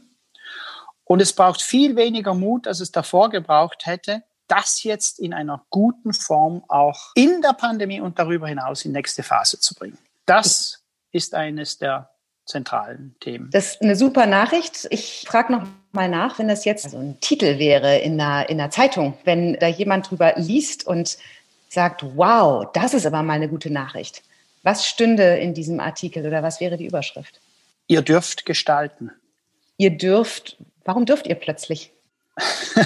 Und es braucht viel weniger Mut, als es davor gebraucht hätte, das jetzt in einer guten Form auch in der Pandemie und darüber hinaus in nächste Phase zu bringen. Das ist eines der zentralen Themen. Das ist eine super Nachricht. Ich frage noch mal nach, wenn das jetzt so ein Titel wäre in einer, in einer Zeitung, wenn da jemand drüber liest und sagt, wow, das ist aber mal eine gute Nachricht. Was stünde in diesem Artikel oder was wäre die Überschrift? Ihr dürft gestalten. Ihr dürft, warum dürft ihr plötzlich?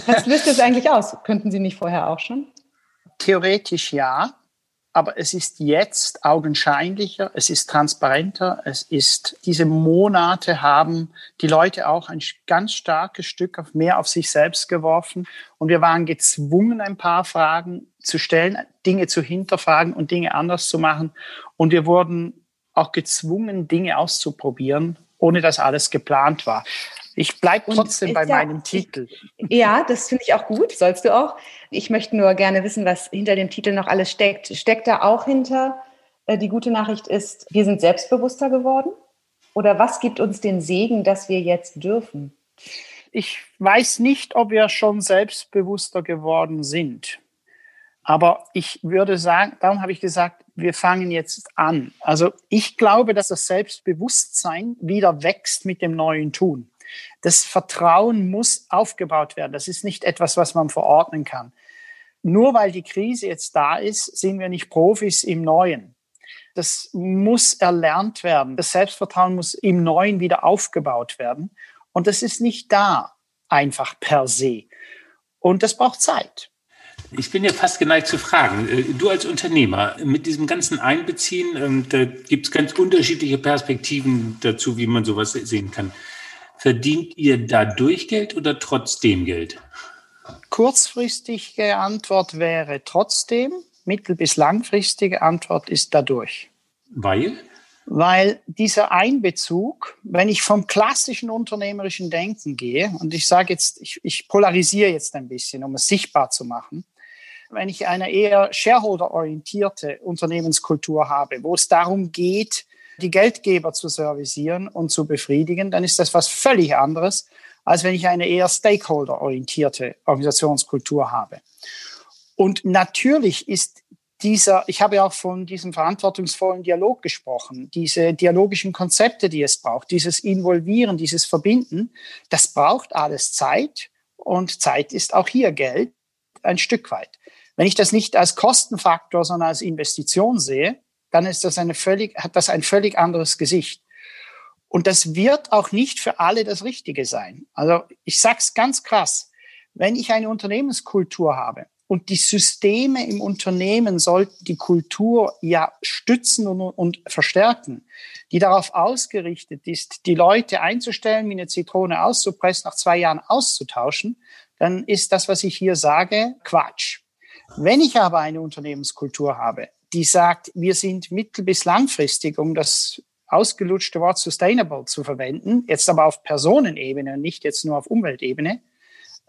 Was löst es eigentlich aus? Könnten Sie nicht vorher auch schon? Theoretisch ja aber es ist jetzt augenscheinlicher, es ist transparenter, es ist, diese Monate haben die Leute auch ein ganz starkes Stück auf mehr auf sich selbst geworfen und wir waren gezwungen, ein paar Fragen zu stellen, Dinge zu hinterfragen und Dinge anders zu machen und wir wurden auch gezwungen, Dinge auszuprobieren, ohne dass alles geplant war. Ich bleibe trotzdem bei ja, meinem Titel. Ja, das finde ich auch gut, sollst du auch. Ich möchte nur gerne wissen, was hinter dem Titel noch alles steckt. Steckt da auch hinter, äh, die gute Nachricht ist, wir sind selbstbewusster geworden? Oder was gibt uns den Segen, dass wir jetzt dürfen? Ich weiß nicht, ob wir schon selbstbewusster geworden sind. Aber ich würde sagen, darum habe ich gesagt, wir fangen jetzt an. Also ich glaube, dass das Selbstbewusstsein wieder wächst mit dem neuen Tun. Das Vertrauen muss aufgebaut werden. Das ist nicht etwas, was man verordnen kann. Nur weil die Krise jetzt da ist, sind wir nicht Profis im Neuen. Das muss erlernt werden. Das Selbstvertrauen muss im Neuen wieder aufgebaut werden. Und das ist nicht da einfach per se. Und das braucht Zeit. Ich bin ja fast geneigt zu fragen, äh, du als Unternehmer, mit diesem ganzen Einbeziehen, ähm, da gibt es ganz unterschiedliche Perspektiven dazu, wie man sowas sehen kann. Verdient ihr dadurch Geld oder trotzdem Geld? Kurzfristige Antwort wäre trotzdem. Mittel- bis langfristige Antwort ist dadurch. Weil? Weil dieser Einbezug, wenn ich vom klassischen unternehmerischen Denken gehe, und ich sage jetzt, ich, ich polarisiere jetzt ein bisschen, um es sichtbar zu machen, wenn ich eine eher shareholder-orientierte Unternehmenskultur habe, wo es darum geht, die Geldgeber zu servicieren und zu befriedigen, dann ist das was völlig anderes, als wenn ich eine eher stakeholder-orientierte Organisationskultur habe. Und natürlich ist dieser, ich habe ja auch von diesem verantwortungsvollen Dialog gesprochen, diese dialogischen Konzepte, die es braucht, dieses Involvieren, dieses Verbinden, das braucht alles Zeit und Zeit ist auch hier Geld, ein Stück weit. Wenn ich das nicht als Kostenfaktor, sondern als Investition sehe, dann ist das eine völlig, hat das ein völlig anderes Gesicht. Und das wird auch nicht für alle das Richtige sein. Also ich sag's ganz krass. Wenn ich eine Unternehmenskultur habe und die Systeme im Unternehmen sollten die Kultur ja stützen und, und verstärken, die darauf ausgerichtet ist, die Leute einzustellen, wie eine Zitrone auszupressen, nach zwei Jahren auszutauschen, dann ist das, was ich hier sage, Quatsch. Wenn ich aber eine Unternehmenskultur habe, die sagt, wir sind mittel- bis langfristig, um das ausgelutschte Wort sustainable zu verwenden, jetzt aber auf Personenebene und nicht jetzt nur auf Umweltebene,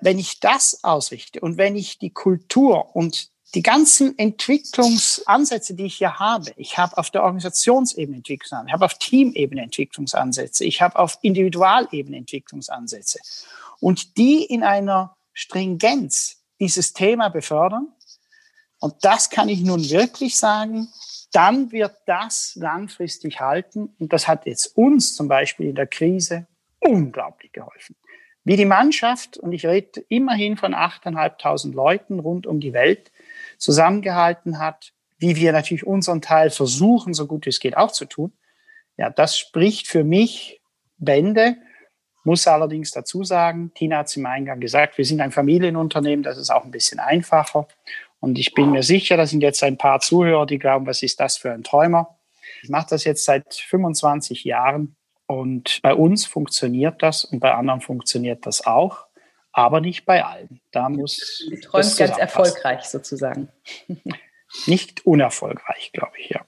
wenn ich das ausrichte und wenn ich die Kultur und die ganzen Entwicklungsansätze, die ich hier habe, ich habe auf der Organisationsebene Entwicklungsansätze, ich habe auf Teamebene Entwicklungsansätze, ich habe auf Individualebene Entwicklungsansätze. Und die in einer Stringenz dieses Thema befördern, und das kann ich nun wirklich sagen, dann wird das langfristig halten. Und das hat jetzt uns zum Beispiel in der Krise unglaublich geholfen wie die Mannschaft, und ich rede immerhin von 8.500 Leuten rund um die Welt, zusammengehalten hat, wie wir natürlich unseren Teil versuchen, so gut es geht auch zu tun. Ja, das spricht für mich Bände. Muss allerdings dazu sagen, Tina hat es im Eingang gesagt, wir sind ein Familienunternehmen, das ist auch ein bisschen einfacher. Und ich bin mir sicher, da sind jetzt ein paar Zuhörer, die glauben, was ist das für ein Träumer. Ich mache das jetzt seit 25 Jahren und bei uns funktioniert das und bei anderen funktioniert das auch, aber nicht bei allen. Da muss. Du träumst ganz erfolgreich sozusagen. Nicht unerfolgreich, glaube ich, ja.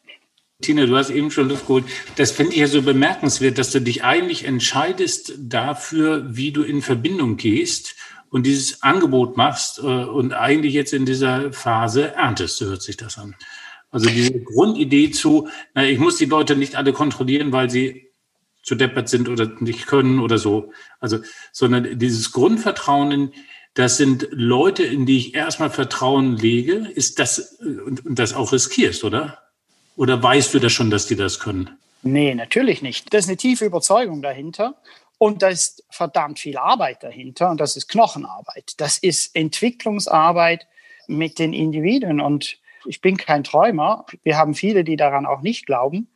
Tina, du hast eben schon Luft geholt. Das finde ich ja so bemerkenswert, dass du dich eigentlich entscheidest dafür, wie du in Verbindung gehst und dieses Angebot machst äh, und eigentlich jetzt in dieser Phase erntest, so hört sich das an. Also diese Grundidee zu, na, ich muss die Leute nicht alle kontrollieren, weil sie zu deppert sind oder nicht können oder so. Also, sondern dieses Grundvertrauen das sind Leute, in die ich erstmal Vertrauen lege, ist das, und, und das auch riskierst, oder? Oder weißt du das schon, dass die das können? Nee, natürlich nicht. Da ist eine tiefe Überzeugung dahinter. Und da ist verdammt viel Arbeit dahinter. Und das ist Knochenarbeit. Das ist Entwicklungsarbeit mit den Individuen. Und ich bin kein Träumer. Wir haben viele, die daran auch nicht glauben.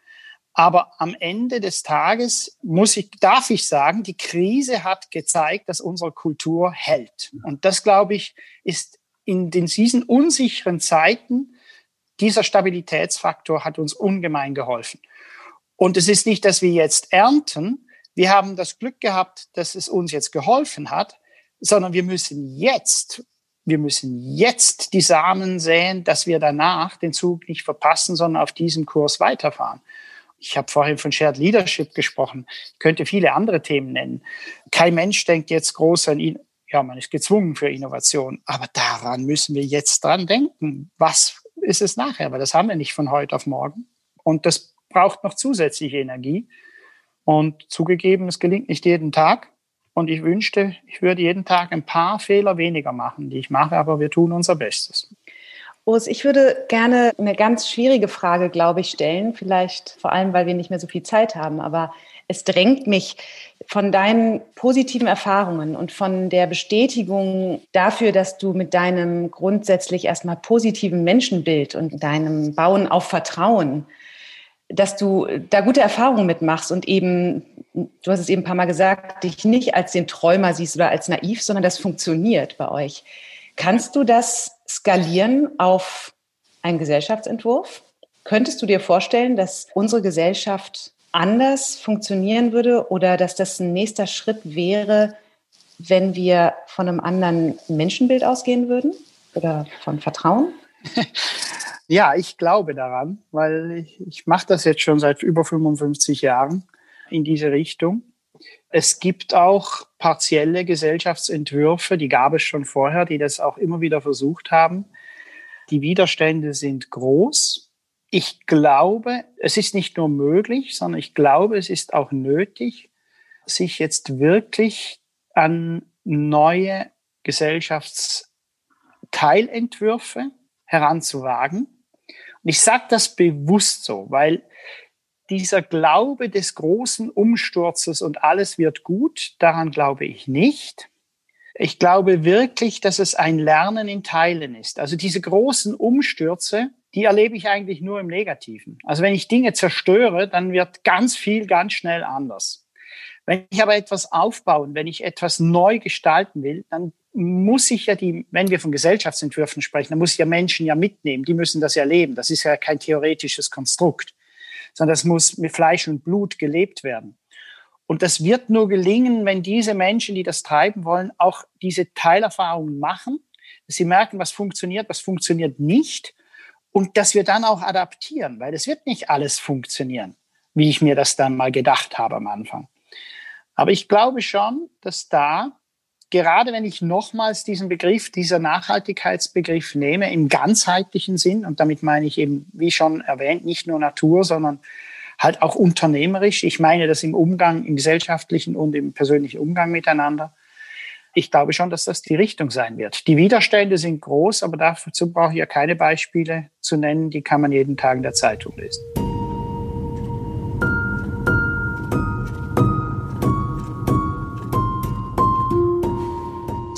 Aber am Ende des Tages muss ich, darf ich sagen, die Krise hat gezeigt, dass unsere Kultur hält. Und das, glaube ich, ist in diesen unsicheren Zeiten, dieser Stabilitätsfaktor hat uns ungemein geholfen. Und es ist nicht, dass wir jetzt ernten. Wir haben das Glück gehabt, dass es uns jetzt geholfen hat, sondern wir müssen jetzt wir müssen jetzt die Samen säen, dass wir danach den Zug nicht verpassen, sondern auf diesem Kurs weiterfahren. Ich habe vorhin von Shared Leadership gesprochen. Ich könnte viele andere Themen nennen. Kein Mensch denkt jetzt groß an ihn. Ja, man ist gezwungen für Innovation. Aber daran müssen wir jetzt dran denken. Was ist es nachher? Weil das haben wir nicht von heute auf morgen. Und das braucht noch zusätzliche Energie. Und zugegeben, es gelingt nicht jeden Tag. Und ich wünschte, ich würde jeden Tag ein paar Fehler weniger machen, die ich mache, aber wir tun unser Bestes. Urs, ich würde gerne eine ganz schwierige Frage, glaube ich, stellen. Vielleicht vor allem, weil wir nicht mehr so viel Zeit haben. Aber es drängt mich von deinen positiven Erfahrungen und von der Bestätigung dafür, dass du mit deinem grundsätzlich erstmal positiven Menschenbild und deinem Bauen auf Vertrauen, dass du da gute Erfahrungen mitmachst und eben, du hast es eben ein paar Mal gesagt, dich nicht als den Träumer siehst oder als naiv, sondern das funktioniert bei euch. Kannst du das skalieren auf einen Gesellschaftsentwurf? Könntest du dir vorstellen, dass unsere Gesellschaft anders funktionieren würde oder dass das ein nächster Schritt wäre, wenn wir von einem anderen Menschenbild ausgehen würden oder von Vertrauen? Ja, ich glaube daran, weil ich, ich mache das jetzt schon seit über 55 Jahren in diese Richtung. Es gibt auch partielle Gesellschaftsentwürfe, die gab es schon vorher, die das auch immer wieder versucht haben. Die Widerstände sind groß. Ich glaube, es ist nicht nur möglich, sondern ich glaube, es ist auch nötig, sich jetzt wirklich an neue Gesellschaftsteilentwürfe heranzuwagen. ich sage das bewusst so, weil dieser Glaube des großen Umsturzes und alles wird gut, daran glaube ich nicht. Ich glaube wirklich, dass es ein Lernen in Teilen ist. Also diese großen Umstürze, die erlebe ich eigentlich nur im Negativen. Also wenn ich Dinge zerstöre, dann wird ganz viel ganz schnell anders. Wenn ich aber etwas aufbauen, wenn ich etwas neu gestalten will, dann muss ich ja die, wenn wir von Gesellschaftsentwürfen sprechen, dann muss ich ja Menschen ja mitnehmen. Die müssen das erleben. Das ist ja kein theoretisches Konstrukt, sondern das muss mit Fleisch und Blut gelebt werden. Und das wird nur gelingen, wenn diese Menschen, die das treiben wollen, auch diese Teilerfahrungen machen, dass sie merken, was funktioniert, was funktioniert nicht und dass wir dann auch adaptieren, weil es wird nicht alles funktionieren, wie ich mir das dann mal gedacht habe am Anfang. Aber ich glaube schon, dass da, gerade wenn ich nochmals diesen Begriff, dieser Nachhaltigkeitsbegriff nehme, im ganzheitlichen Sinn, und damit meine ich eben, wie schon erwähnt, nicht nur Natur, sondern halt auch unternehmerisch. Ich meine das im Umgang, im gesellschaftlichen und im persönlichen Umgang miteinander. Ich glaube schon, dass das die Richtung sein wird. Die Widerstände sind groß, aber dazu brauche ich ja keine Beispiele zu nennen. Die kann man jeden Tag in der Zeitung lesen.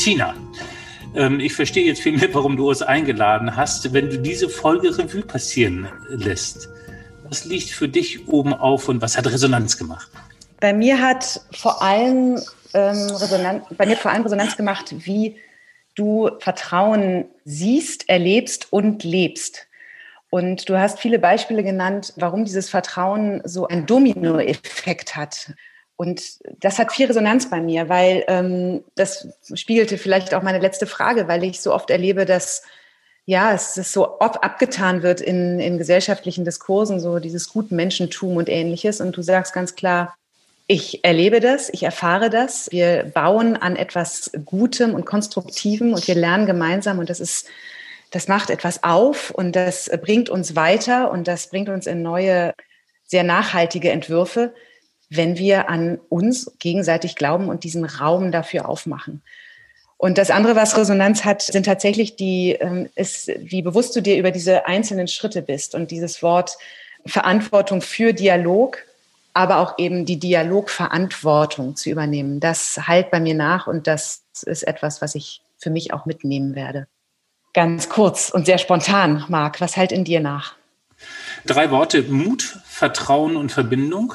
Tina, ähm, ich verstehe jetzt viel mehr, warum du uns eingeladen hast. Wenn du diese Folge Revue passieren lässt, was liegt für dich oben auf und was hat Resonanz gemacht? Bei mir hat vor allem ähm, Resonanz, bei mir vor allem Resonanz gemacht, wie du Vertrauen siehst, erlebst und lebst. Und du hast viele Beispiele genannt, warum dieses Vertrauen so einen Dominoeffekt hat. Und das hat viel Resonanz bei mir, weil ähm, das spiegelte vielleicht auch meine letzte Frage, weil ich so oft erlebe, dass ja, es ist so oft abgetan wird in, in gesellschaftlichen Diskursen, so dieses guten Menschentum und ähnliches. Und du sagst ganz klar, ich erlebe das, ich erfahre das. Wir bauen an etwas Gutem und Konstruktivem und wir lernen gemeinsam und das ist, das macht etwas auf und das bringt uns weiter und das bringt uns in neue, sehr nachhaltige Entwürfe, wenn wir an uns gegenseitig glauben und diesen Raum dafür aufmachen. Und das andere, was Resonanz hat, sind tatsächlich die, ähm, ist, wie bewusst du dir über diese einzelnen Schritte bist und dieses Wort Verantwortung für Dialog, aber auch eben die Dialogverantwortung zu übernehmen. Das halt bei mir nach und das ist etwas, was ich für mich auch mitnehmen werde. Ganz kurz und sehr spontan, Marc, was halt in dir nach? Drei Worte, Mut, Vertrauen und Verbindung.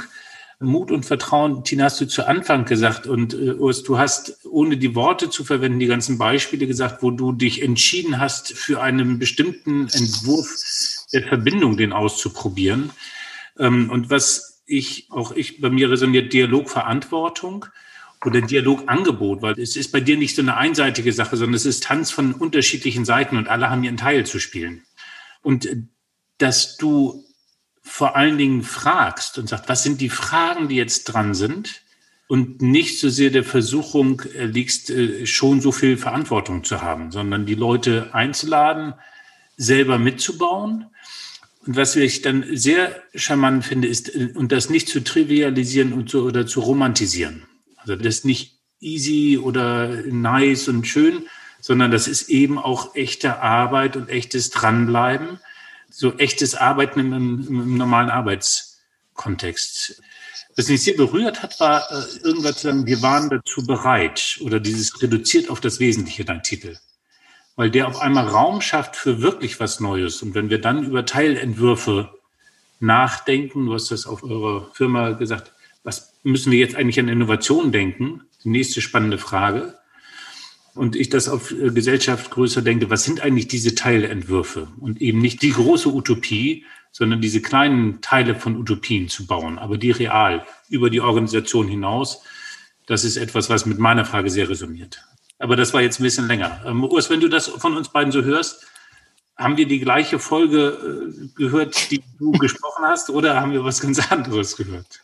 Mut und Vertrauen, Tina, hast du zu Anfang gesagt und äh, Urs, du hast, ohne die Worte zu verwenden, die ganzen Beispiele gesagt, wo du dich entschieden hast, für einen bestimmten Entwurf der Verbindung den auszuprobieren. Ähm, und was ich, auch ich, bei mir resoniert Dialogverantwortung oder Dialogangebot, weil es ist bei dir nicht so eine einseitige Sache, sondern es ist Tanz von unterschiedlichen Seiten und alle haben ihren Teil zu spielen. Und äh, dass du vor allen Dingen fragst und sagst, was sind die Fragen, die jetzt dran sind? Und nicht so sehr der Versuchung äh, liegst, äh, schon so viel Verantwortung zu haben, sondern die Leute einzuladen, selber mitzubauen. Und was ich dann sehr charmant finde, ist, äh, und das nicht zu trivialisieren und zu, oder zu romantisieren. Also das ist nicht easy oder nice und schön, sondern das ist eben auch echte Arbeit und echtes Dranbleiben so echtes Arbeiten im, im normalen Arbeitskontext. Was mich sehr berührt hat, war äh, irgendwas zu sagen, wir waren dazu bereit oder dieses reduziert auf das Wesentliche, dein Titel. Weil der auf einmal Raum schafft für wirklich was Neues. Und wenn wir dann über Teilentwürfe nachdenken, du hast das auf eurer Firma gesagt, was müssen wir jetzt eigentlich an Innovation denken? Die nächste spannende Frage und ich das auf äh, Gesellschaft größer denke, was sind eigentlich diese Teilentwürfe und eben nicht die große Utopie, sondern diese kleinen Teile von Utopien zu bauen, aber die real über die Organisation hinaus. Das ist etwas, was mit meiner Frage sehr resoniert. Aber das war jetzt ein bisschen länger. Ähm, Urs, wenn du das von uns beiden so hörst, haben wir die gleiche Folge äh, gehört, die du gesprochen hast, oder haben wir was ganz anderes gehört?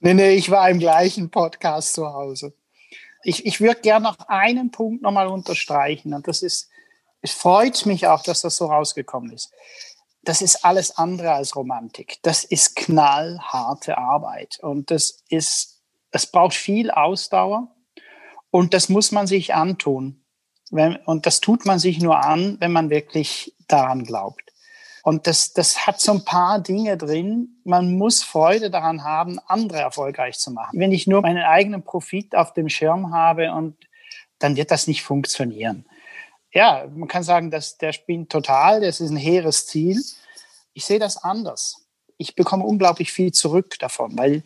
Nee, nee, ich war im gleichen Podcast zu Hause. Ich, ich würde gerne noch einen Punkt nochmal unterstreichen und das ist, es freut mich auch, dass das so rausgekommen ist. Das ist alles andere als Romantik. Das ist knallharte Arbeit und das ist, es braucht viel Ausdauer und das muss man sich antun. Wenn, und das tut man sich nur an, wenn man wirklich daran glaubt. Und das, das hat so ein paar Dinge drin. Man muss Freude daran haben, andere erfolgreich zu machen. Wenn ich nur meinen eigenen Profit auf dem Schirm habe und dann wird das nicht funktionieren. Ja, man kann sagen, dass der spinnt total, das ist ein hehres Ziel. Ich sehe das anders. Ich bekomme unglaublich viel zurück davon, weil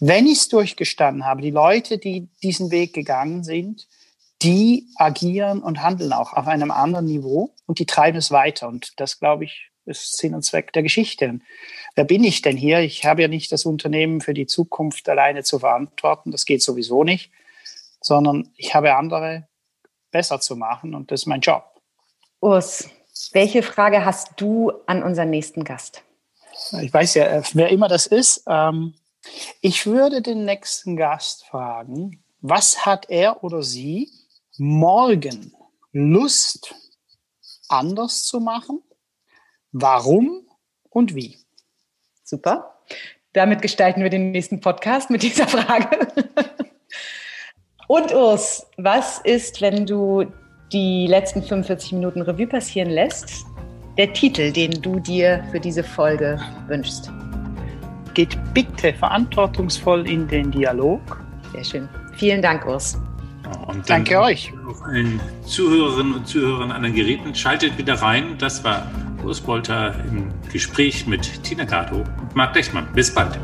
wenn ich es durchgestanden habe, die Leute, die diesen Weg gegangen sind, die agieren und handeln auch auf einem anderen Niveau und die treiben es weiter. Und das, glaube ich, ist Sinn und Zweck der Geschichte. wer bin ich denn hier? Ich habe ja nicht das Unternehmen für die Zukunft alleine zu verantworten. Das geht sowieso nicht, sondern ich habe andere besser zu machen und das ist mein Job. Urs, welche Frage hast du an unseren nächsten Gast? Ich weiß ja, äh, wer immer das ist. Ähm, ich würde den nächsten Gast fragen, was hat er oder sie morgen Lust anders zu machen? Warum und wie? Super. Damit gestalten wir den nächsten Podcast mit dieser Frage. Und Urs, was ist, wenn du die letzten 45 Minuten Revue passieren lässt, der Titel, den du dir für diese Folge wünschst? Geht bitte verantwortungsvoll in den Dialog. Sehr schön. Vielen Dank, Urs. Und Danke euch. Auch allen Zuhörerinnen und Zuhörern an den Geräten. Schaltet wieder rein. Das war Urs Bolter im Gespräch mit Tina Gato und Marc Dechmann. Bis bald.